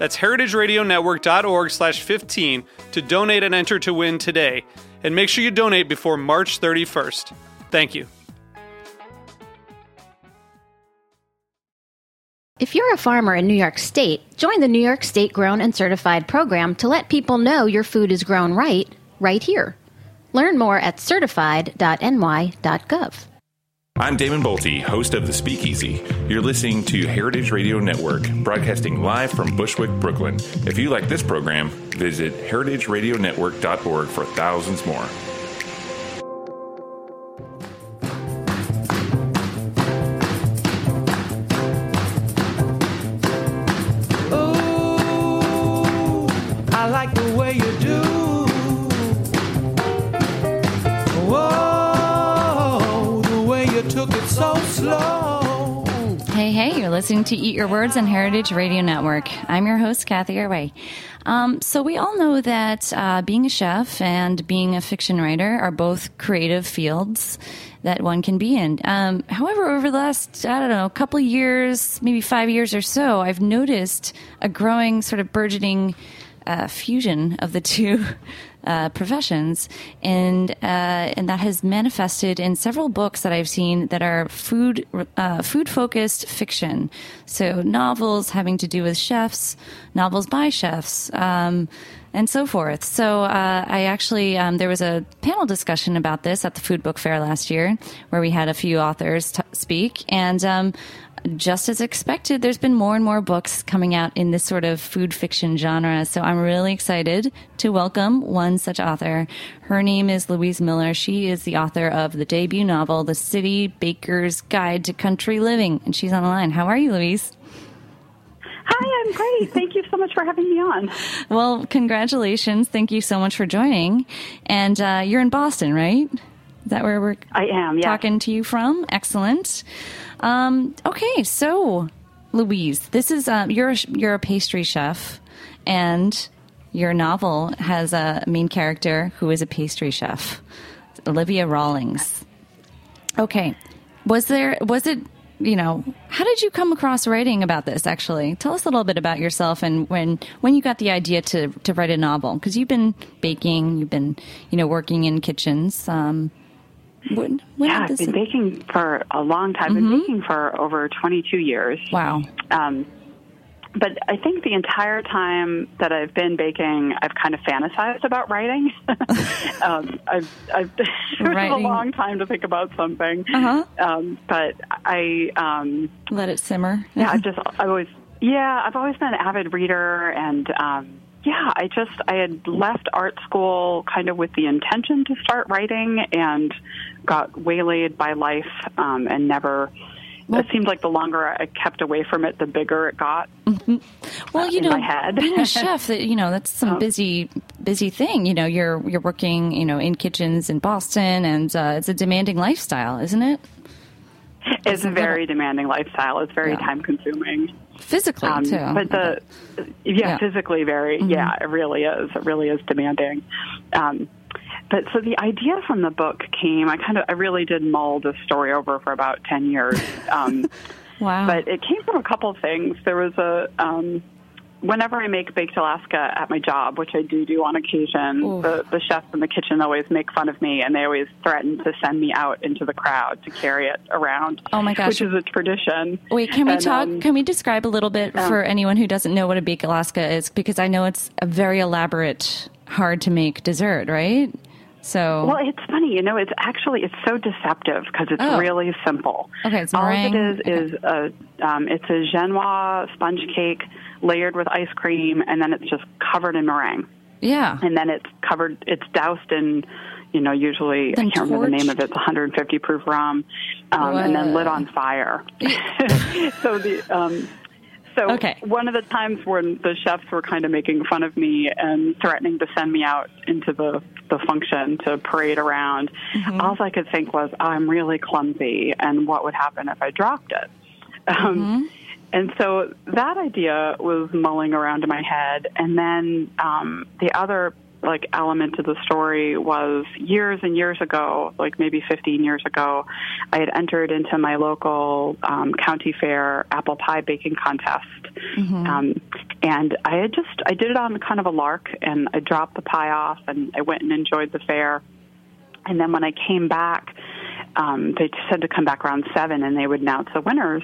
That's heritageradionetwork.org slash 15 to donate and enter to win today. And make sure you donate before March 31st. Thank you. If you're a farmer in New York State, join the New York State Grown and Certified program to let people know your food is grown right, right here. Learn more at certified.ny.gov. I'm Damon Boelte, host of The Speakeasy. You're listening to Heritage Radio Network, broadcasting live from Bushwick, Brooklyn. If you like this program, visit heritageradionetwork.org for thousands more. You're listening to Eat Your Words on Heritage Radio Network. I'm your host, Cathy Erway. Um, so, we all know that uh, being a chef and being a fiction writer are both creative fields that one can be in. Um, however, over the last, I don't know, couple years, maybe five years or so, I've noticed a growing sort of burgeoning uh, fusion of the two uh, professions, and uh, and that has manifested in several books that I've seen that are food uh, food focused fiction. So novels having to do with chefs, novels by chefs. Um, and so forth. So uh, I actually um, there was a panel discussion about this at the Food Book Fair last year, where we had a few authors t- speak, and um, just as expected, there's been more and more books coming out in this sort of food fiction genre. So I'm really excited to welcome one such author. Her name is Louise Miller. She is the author of the debut novel, The City Baker's Guide to Country Living. And she's on the line. How are you, Louise? Hi, I'm great. Thank you so much for having me on. Well, congratulations. Thank you so much for joining. And uh, you're in Boston, right? Is that where we're I am, yeah. talking to you from? Excellent. Um, okay, so Louise, this is um, you're a, you're a pastry chef, and your novel has a main character who is a pastry chef, Olivia Rawlings. Okay, was there was it you know how did you come across writing about this? Actually, tell us a little bit about yourself and when when you got the idea to to write a novel because you've been baking, you've been you know working in kitchens. Um, when, when yeah, I've been baking for a long time. I've been baking for over 22 years. Wow. Um, but I think the entire time that I've been baking, I've kind of fantasized about writing. um, I've, I've it was a long time to think about something. Uh-huh. Um, but I, um, Let it simmer. yeah, I've just, I've always, yeah, I've always been an avid reader, and um, yeah, I just, I had left art school kind of with the intention to start writing, and got waylaid by life, um, and never. It seemed like the longer I kept away from it, the bigger it got. well, you in know, being a chef, that you know, that's some busy, busy thing. You know, you're you're working, you know, in kitchens in Boston, and uh, it's a demanding lifestyle, isn't it? It's a very demanding lifestyle. It's very Yeah. time consuming. Physically Um, too. But the yeah, Yeah. physically very yeah, it really is. It really is demanding. Um, but so the idea from the book came. I kind of I really did mull the story over for about ten years. Um, wow. but it came from a couple of things. There was a um, whenever I make baked Alaska at my job, which I do do on occasion, Oof. the, the chefs in the kitchen always make fun of me, and they always threaten to send me out into the crowd to carry it around. Oh, my gosh. Which is a tradition. Wait, can we And, talk? um, can we describe a little bit for anyone who doesn't know what a baked Alaska is? Because I know it's a very elaborate, hard to make dessert, right? So Well, it's funny, you know. It's actually it's so deceptive because it's Oh. really simple. Okay, it's all meringue. of it is is a um, it's a genoise sponge cake layered with ice cream, and then it's just covered in meringue, yeah. and then it's covered. It's doused in, you know, usually Then I can't remember the name of it. It's 150 proof rum, um, and then lit on fire. so the um, so Okay. one of the times when the chefs were kind of making fun of me and threatening to send me out into the the function to parade around, Mm-hmm. all I could think was, I'm really clumsy, and what would happen if I dropped it? Mm-hmm. Um, and so that idea was mulling around in my head, and then um, the other like element to the story was years and years ago, like maybe 15 years ago, I had entered into my local um, county fair apple pie baking contest. Um, and I had just, I did it on kind of a lark and I dropped the pie off and I went and enjoyed the fair. And then when I came back, um, they said to come back around seven and they would announce the winners.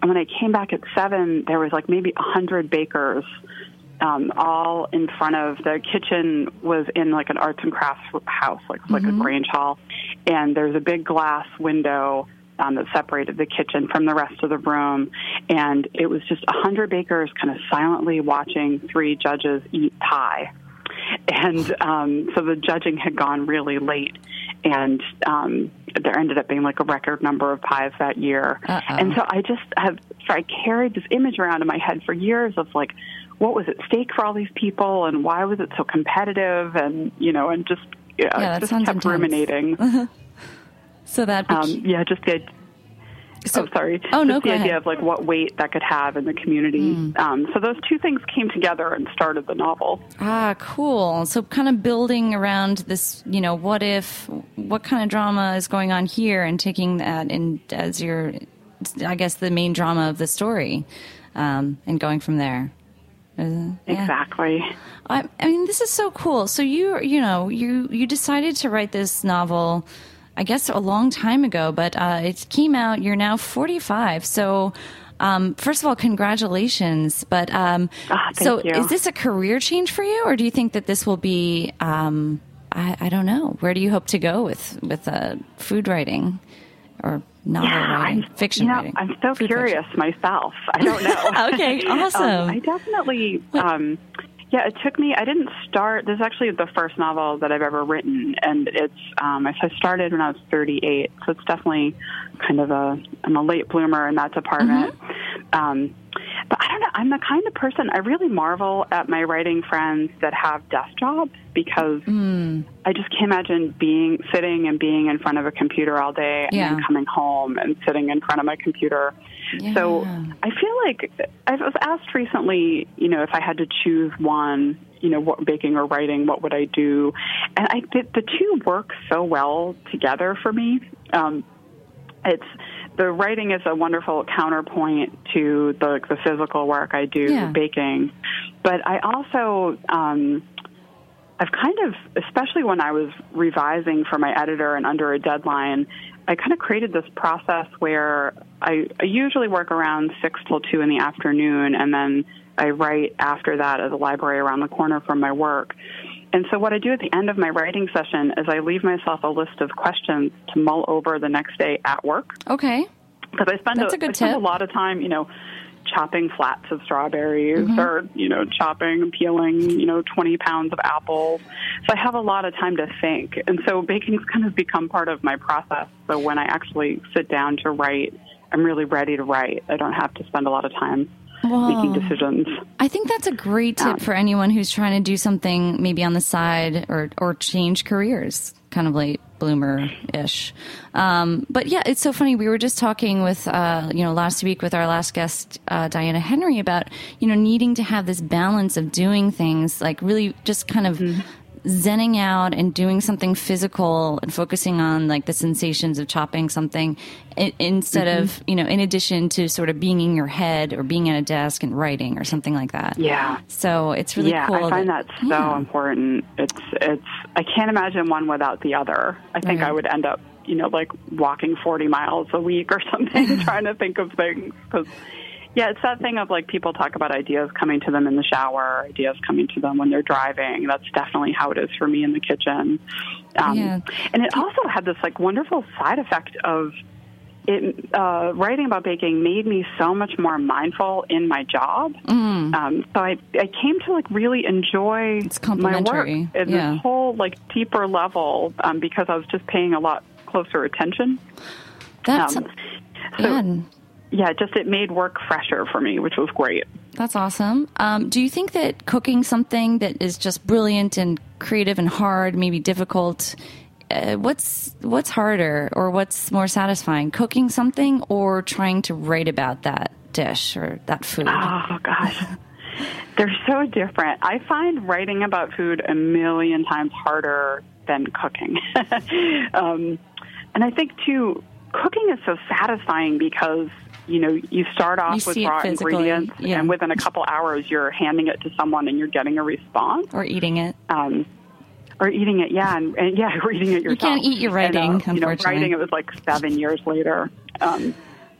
And when I came back at seven, there was like maybe a hundred bakers um, all in front of the kitchen was in like an arts and crafts house, like like a Grange hall, and there's a big glass window um, that separated the kitchen from the rest of the room, and it was just a hundred bakers kind of silently watching three judges eat pie. And um, so the judging had gone really late, and um, there ended up being like a record number of pies that year. Uh-oh. And so I just have, so I carried this image around in my head for years of like, what was at stake for all these people, and why was it so competitive, and you know, and just yeah, Yeah, just kept intense. ruminating. So that um, yeah, just the so, oh, sorry. Oh, no, Just the idea ahead. Of like what weight that could have in the community. Um, so those two things came together and started the novel. Ah, cool. So kind of building around this, you know, what if, what kind of drama is going on here, and taking that in as your, I guess, the main drama of the story, um, and going from there. Yeah. Exactly. I, I mean, this is so cool. So you, you know, you you decided to write this novel, I guess, a long time ago, but uh, it came out. You're now 45. So, um, first of all, congratulations. But um, thank so, you. is this a career change for you, or do you think that this will be? Um, I, I don't know. Where do you hope to go with with uh, food writing or novel writing, I'm, fiction you know, writing? I'm so Food curious myself. I don't know. Okay, awesome. Um, I definitely, um, yeah, it took me. I didn't start. This is actually the first novel that I've ever written, and it's. Um, I started when I was 38, so it's definitely kind of a. I'm a late bloomer in that department. Um, but I don't know. I'm the kind of person I really marvel at my writing friends that have desk jobs because I just can't imagine being sitting and being in front of a computer all day and Yeah. then coming home and sitting in front of my computer. So I feel like I was asked recently, you know, if I had to choose one, you know, what baking or writing, what would I do? And I the, the two work so well together for me. Um, it's the writing is a wonderful counterpoint to the the physical work I do Yeah. baking, but I also um, I've kind of, especially when I was revising for my editor and under a deadline, I kind of created this process where I, I usually work around six till two in the afternoon, and then I write after that at the library around the corner from my work. And so, what I do at the end of my writing session is I leave myself a list of questions to mull over the next day at work okay. because I spend That's a, a good I spend tip. a lot of time, you know, chopping flats of strawberries Mm-hmm. or you know chopping and peeling you know 20 pounds of apples so i have a lot of time to think and so baking's kind of become part of my process so when i actually sit down to write i'm really ready to write i don't have to spend a lot of time making decisions I think that's a great tip Um, for anyone who's trying to do something maybe on the side or or change careers, kind of late bloomer ish. Um, but yeah, it's so funny. We were just talking with uh, you know last week with our last guest uh, Diana Henry about you know needing to have this balance of doing things like really just kind of. Zenning out and doing something physical and focusing on like the sensations of chopping something i- instead mm-hmm. of you know in addition to sort of being in your head or being at a desk and writing or something like that yeah so it's really yeah, cool. I find that, so yeah. important. It's it's I can't imagine one without the other. I think Right. I would end up, you know, like walking 40 miles a week or something trying to think of things cuz Yeah, it's that thing of like people talk about ideas coming to them in the shower, ideas coming to them when they're driving. That's definitely how it is for me in the kitchen. Um, Yeah. And it also had this like wonderful side effect of it. Uh, writing about baking made me so much more mindful in my job. Mm. Um, so I, I came to like really enjoy It's my work at Yeah. this whole like deeper level um, because I was just paying a lot closer attention. That's Um, so- yeah, Yeah, just it made work fresher for me, which was great. that's awesome. Um, do you think that cooking something that is just brilliant and creative and hard, maybe difficult, uh, what's what's harder or what's more satisfying, cooking something or trying to write about that dish or that food? Oh gosh. They're so different. I find writing about food a million times harder than cooking. um, and I think too, cooking is so satisfying because you know you start off You with raw ingredients, yeah. and within a couple hours you're handing it to someone and you're getting a response. or eating it? Um, or eating it, yeah, and, and yeah, or eating it yourself. You can't eat your And, writing, uh, you know, writing it was like seven years later. Um,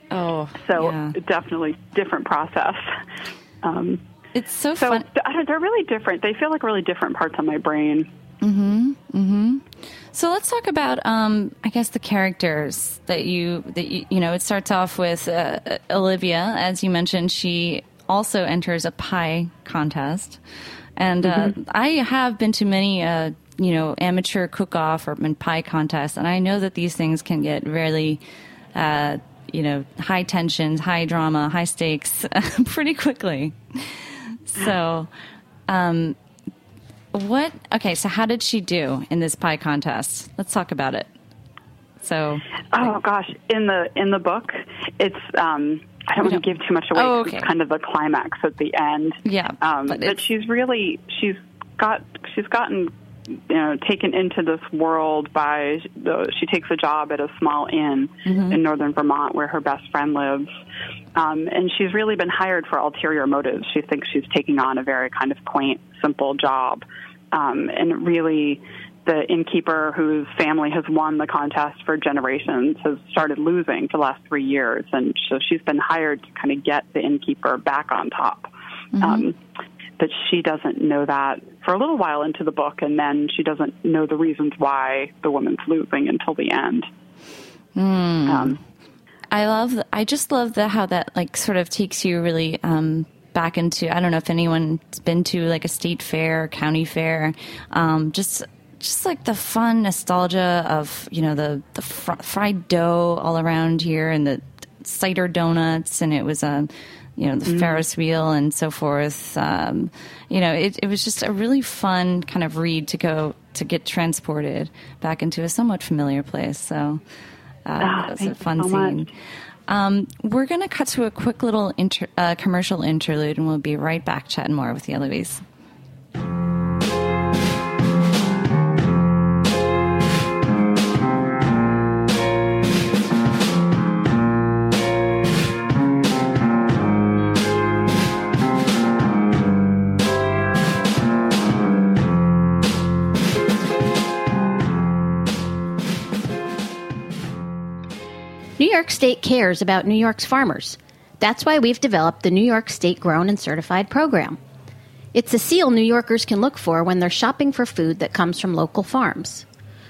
Oh, so yeah. definitely different process. Um, it's so, so fun. th- I don't- they're really different. They feel like really different parts of my brain. So let's talk about, um, I guess, the characters that you that you, you know. It starts off with uh, Olivia, as you mentioned. She also enters a pie contest, and uh, I have been to many, uh, you know, amateur cook-off or pie contests, and I know that these things can get really. Uh, you know, high tensions, high drama, high stakes, pretty quickly. So, um, what? Okay, so how did she do in this pie contest? Let's talk about it. So, Oh gosh, in the in the book, it's um, I don't want to give too much away. Oh, okay. It's kind of the climax at the end. Yeah, um, but but, she's really she's got she's gotten you know taken into this world by the she takes a job at a small inn Mm-hmm. in northern Vermont where her best friend lives. Um, and she's really been hired for ulterior motives. She thinks she's taking on a very kind of quaint, simple job. Um, and really, the innkeeper whose family has won the contest for generations has started losing for the last three years. And so she's been hired to kind of get the innkeeper back on top. Um, but she doesn't know that for a little while into the book, and then she doesn't know the reasons why the woman's losing until the end. Um, I love. I just love the how that like sort of takes you really um, back into. I don't know if anyone's been to like a state fair, county fair. Um, just just like the fun nostalgia of you know the the fr- fried dough all around here and the cider donuts, and it was a. you know the Ferris wheel and so forth. Um, you know, it, it was just a really fun kind of read to go to get transported back into a somewhat familiar place. So uh, Ah, it was a fun so scene. much. Um, we're going to cut to a quick little inter- uh, commercial interlude, and we'll be right back chatting more with you, Louise. York State cares about New York's farmers. That's why we've developed the New York State Grown and Certified program. It's a seal New Yorkers can look for when they're shopping for food that comes from local farms.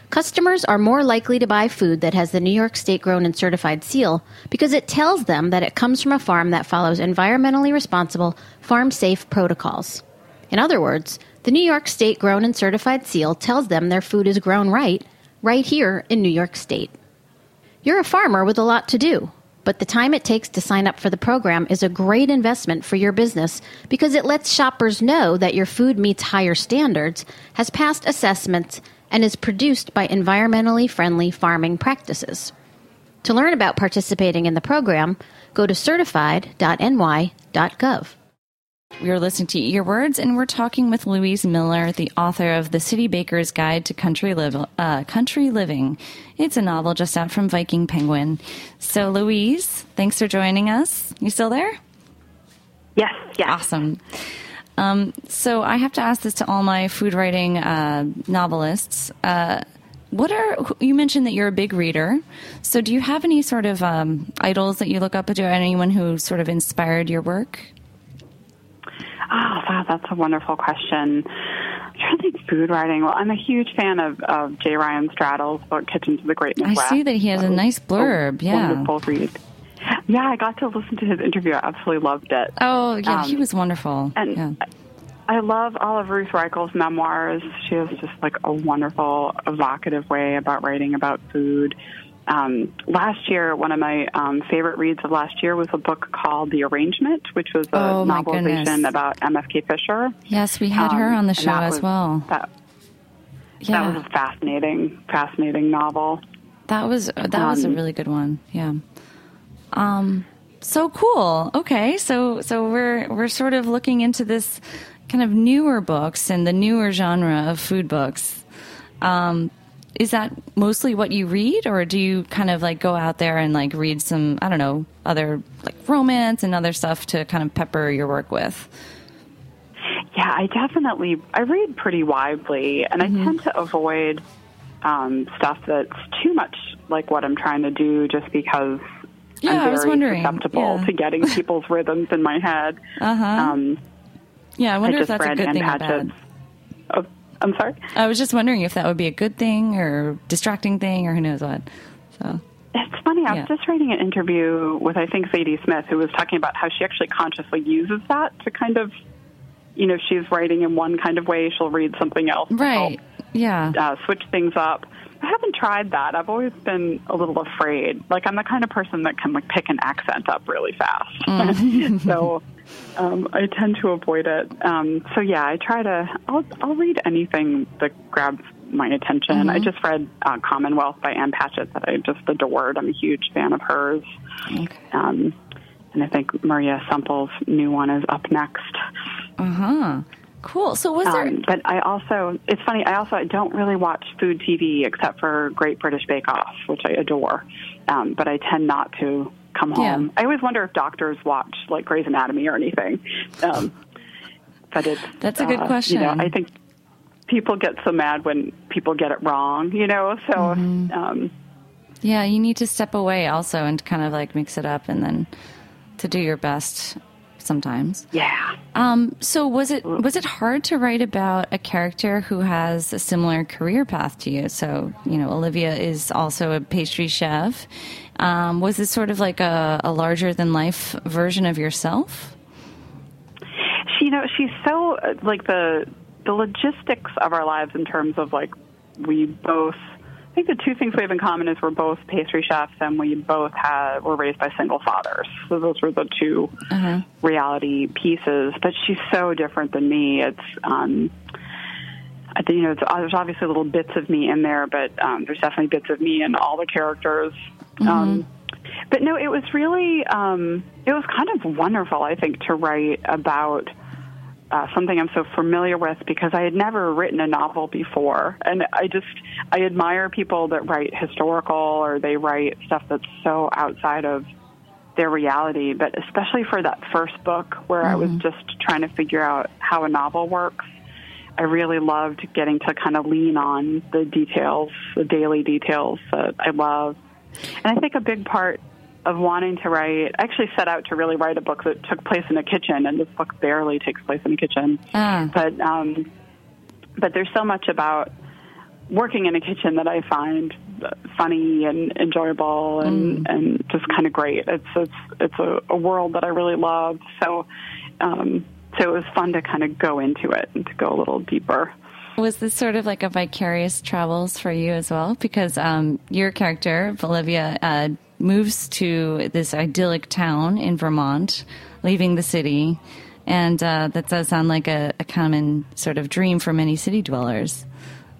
Customers are more likely to buy food that has the New York State Grown and Certified seal because it tells them that it comes from a farm that follows environmentally responsible, farm safe protocols. In other words, the New York State Grown and Certified seal tells them their food is grown right, right here in New York State. You're a farmer with a lot to do, but the time it takes to sign up for the program is a great investment for your business because it lets shoppers know that your food meets higher standards, has passed assessments, and is produced by environmentally friendly farming practices. To learn about participating in the program, go to certified.ny.gov. You're listening to Eat Your Words, and we're talking with Louise Miller, the author of The City Baker's Guide to Country, Liv- uh, Country Living. It's a novel just out from Viking Penguin. So, Louise, thanks for joining us. You still there? Yes, yes. Awesome. Um, so, I have to ask this to all my food writing uh, novelists. Uh, what are you mentioned that you're a big reader? So, do you have any sort of um, idols that you look up to, or anyone who sort of inspired your work? Oh, wow, that's a wonderful question. I'm trying to think food writing. Well, I'm a huge fan of, of J. Ryan Stradal's book, Kitchens of the Great I see that he has a nice blurb. A Yeah. Wonderful read. Yeah, I got to listen to his interview. I absolutely loved it. Oh, yeah, he Um, was wonderful. And yeah. I love all of Ruth Reichl's memoirs. She has just like a wonderful, evocative way about writing about food. Um, last year, one of my um, favorite reads of last year was a book called The Arrangement, which was a Oh, novelization about MFK Fisher. Yes, we had her Um, on the show as was- well. That, Yeah, that was a fascinating, fascinating novel. That was that was a Um, really good one. Yeah. Um. So cool. Okay. So so we're we're sort of looking into this kind of newer books and the newer genre of food books. Is that mostly what you read, or do you kind of like go out there and like read some I don't know other like romance and other stuff to kind of pepper your work with? Yeah, I definitely I read pretty widely, and Mm-hmm. I tend to avoid um, stuff that's too much like what I'm trying to do, just because Yeah, I'm I very was wondering. susceptible Yeah. to getting people's rhythms in my head. Uh-huh. Um, Yeah, I I wonder if just that's a good thing or bad. I'm sorry. I was just wondering if that would be a good thing or distracting thing or who knows what. So It's funny. I was Yeah. just reading an interview with I think Zadie Smith, who was talking about how she actually consciously uses that to kind of, you know, she's writing in one kind of way, she'll read something else. right, yeah. uh, switch things up. I haven't tried that. I've always been a little afraid. Like I'm the kind of person that can like pick an accent up really fast. Mm. so um, I tend to avoid it. Um, so yeah, I try to. I'll, I'll read anything that grabs my attention. Mm-hmm. I just read uh, Commonwealth by Ann Patchett that I just adored. I'm a huge fan of hers. Um, and I think Maria Semple's new one is up next. Uh huh. Cool. So was there? Um, but I also, it's funny, I also I don't really watch food TV except for Great British Bake Off, which I adore. Um, but I tend not to come Yeah. home. I always wonder if doctors watch like Grey's Anatomy or anything. Um, but it's That's a good uh, You question. know, I think people get so mad when people get it wrong. You know, so Mm-hmm. um, yeah, you need to step away also and kind of like mix it up and then to do your best sometimes. yeah. Um, so was it was it hard to write about a character who has a similar career path to you? So you know, Olivia is also a pastry chef. Um, was this sort of like a, a larger than life version of yourself? she you know she's so uh, like the the logistics of our lives in terms of like we both think the two things we have in common is we're both pastry chefs and we both had were raised by single fathers. So those were the 2 reality pieces. But she's so different than me. It's um I think you know it's, there's obviously little bits of me in there, but um, there's definitely bits of me in all the characters. Um, but no, it was really um, it was kind of wonderful. I think to write about uh, something I'm so familiar with because I had never written a novel before, and I just I admire people that write historical or they write stuff that's so outside of their reality. But especially for that first book where I was just trying to figure out how a novel works. I really loved getting to kind of lean on the details, the daily details that I love. And I think a big part of wanting to write, I actually set out to really write a book that took place in a kitchen, and this book barely takes place in a kitchen. Ah. But um, but there's so much about working in a kitchen that I find funny and enjoyable and and just kind of great. It's it's it's a, a world that I really love. So um, so it was fun to kind of go into it and to go a little deeper. Was this sort of like a vicarious travels for you as well? Because um, your character, Olivia, uh, moves to this idyllic town in Vermont, leaving the city. And uh, that does sound like a, a common sort of dream for many city dwellers.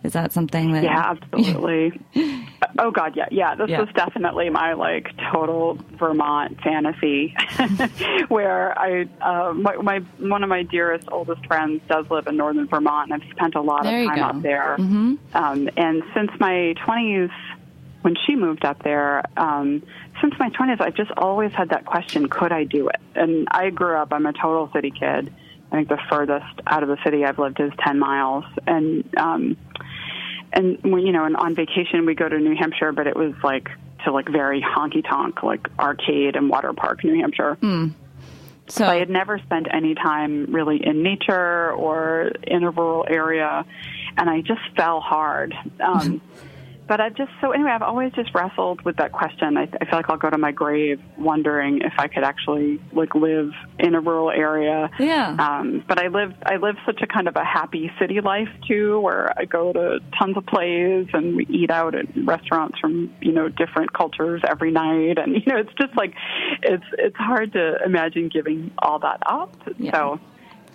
Is that something that. Yeah, absolutely. oh God, yeah, yeah. This Yeah. was definitely my like total Vermont fantasy, where I uh, my, my one of my dearest oldest friends does live in northern Vermont, and I've spent a lot There of time go. up there. Um, and since my twenties, when she moved up there, um, since my twenties, I've just always had that question: Could I do it? And I grew up. I'm a total city kid. I think the furthest out of the city I've lived is ten miles, and um, and you know, and on vacation we go to New Hampshire, but it was like to like very honky tonk, like arcade and water park, New Hampshire. So I had never spent any time really in nature or in a rural area, and I just fell hard. Um, but I've just so anyway, I've always just wrestled with that question. I, I feel like I'll go to my grave wondering if I could actually like live in a rural area. Yeah. Um, but I live I live such a kind of a happy city life too, where I go to tons of plays and we eat out at restaurants from you know different cultures every night, and you know it's just like it's it's hard to imagine giving all that up. Yeah. So.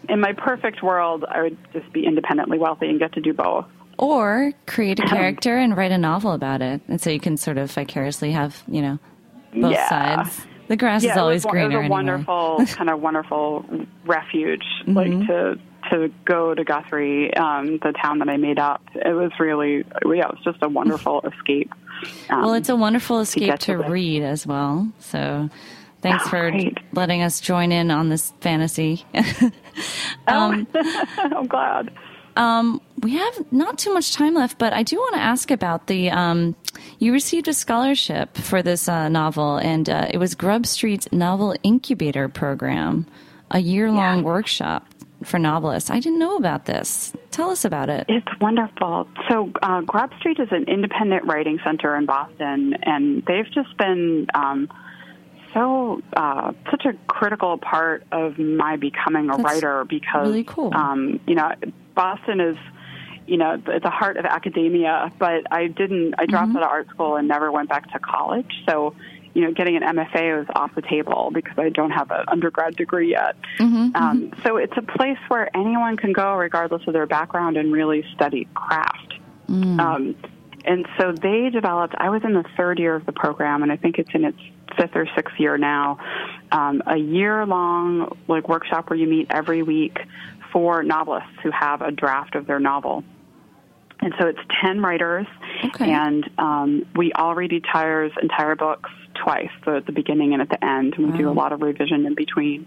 In my perfect world, I would just be independently wealthy and get to do both. Or create a character and write a novel about it, and so you can sort of vicariously have you know both Yeah. sides. The grass yeah, is always it was, greener. It was a anyway. wonderful kind of wonderful refuge, Mm-hmm. like to to go to Guthrie, um, the town that I made up. It was really, yeah, it was just a wonderful escape. Um, Well, it's a wonderful escape to to read as well. So, thanks Oh, for great. letting us join in on this fantasy. oh, I'm glad. Um, we have not too much time left, but I do want to ask about the. Um, you received a scholarship for this uh, novel, and uh, it was Grub Street's Novel Incubator Program, a year long Yeah. workshop for novelists. I didn't know about this. Tell us about it. It's wonderful. So, uh, Grub Street is an independent writing center in Boston, and they've just been um, so uh, such a critical part of my becoming a That's writer because really cool. um, you know Boston is you know at the heart of academia, but I didn't. I dropped out of art school and never went back to college, so. You know, getting an MFA was off the table because I don't have an undergrad degree yet. Um, so it's a place where anyone can go, regardless of their background, and really study craft. Um, and so they developed. I was in the third year of the program, and I think it's in its fifth or sixth year now. Um, a year-long like workshop where you meet every week for novelists who have a draft of their novel. And so it's 10 writers, Okay. and um, we all read each other's entire books twice, so at the beginning and at the end. And we do a lot of revision in between.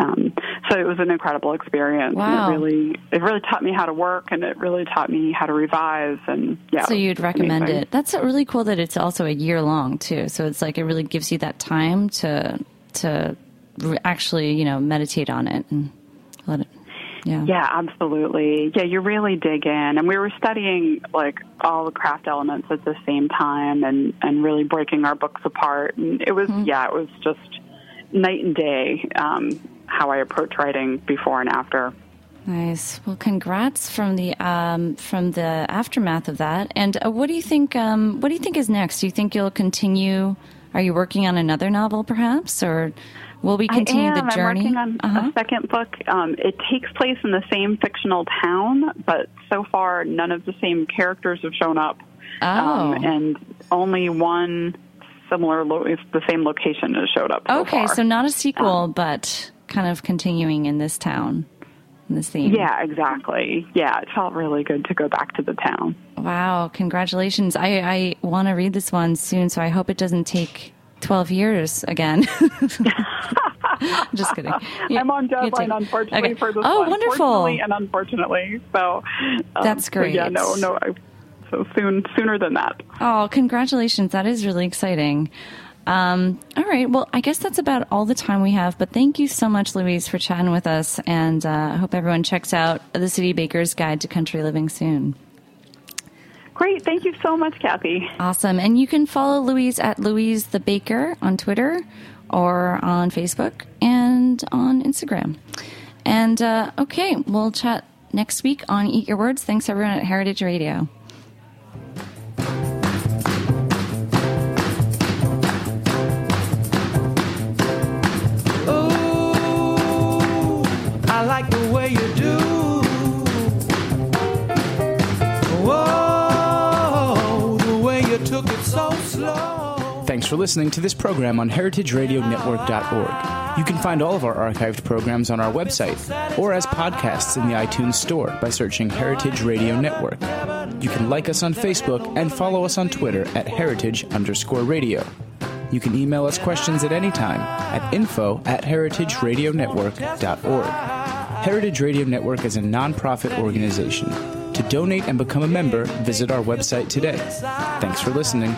Um, so it was an incredible experience. Wow. And it really, it really taught me how to work, and it really taught me how to revise. And yeah, So you'd recommend amazing. it. That's really cool that it's also a year long too. So it's like it really gives you that time to to actually you know meditate on it and let it. Yeah. Yeah, absolutely. Yeah, you really dig in. And we were studying like all the craft elements at the same time and, and really breaking our books apart. And it was, yeah, it was just night and day um, how I approach writing before and after. Nice. Well, congrats from the um, from the aftermath of that. And uh, what do you think? Um, what do you think is next? Do you think you'll continue? Are you working on another novel, perhaps, or will we continue I am. the journey? I'm working on Uh-huh. a second book. Um, it takes place in the same fictional town, but so far none of the same characters have shown up. Oh. Um, and only one similar, lo- the same location has showed up. So okay, far. so not a sequel, but kind of continuing in this town, in this theme. Yeah, exactly. Yeah, it felt really good to go back to the town. Wow, congratulations. I, I want to read this one soon, so I hope it doesn't take 12 years again. Just kidding. You- I'm on deadline, unfortunately, Okay. for this Oh, one. wonderful. And unfortunately. So um, That's so yeah, no, no. I, so soon, sooner than that. Oh, congratulations. That is really exciting. Um, all right. Well, I guess that's about all the time we have, but thank you so much, Louise, for chatting with us. And uh, I hope everyone checks out The City Baker's Guide to Country Living soon. Great. Thank you so much, Cathy. Awesome. And you can follow Louise at Louise the Baker on Twitter or on Facebook and on Instagram. And uh, okay, we'll chat next week on Eat Your Words. Thanks, everyone at Heritage Radio. I like the way you do. Whoa, the way you took it so slow. Thanks for listening to this program on heritageradionetwork.org. You can find all of our archived programs on our website or as podcasts in the iTunes Store by searching Heritage Radio Network. You can like us on Facebook and follow us on Twitter at heritage underscore radio. You can email us questions at any time at info at heritageradionetwork.org. Heritage Radio Network is a nonprofit organization. To donate and become a member, visit our website today. Thanks for listening.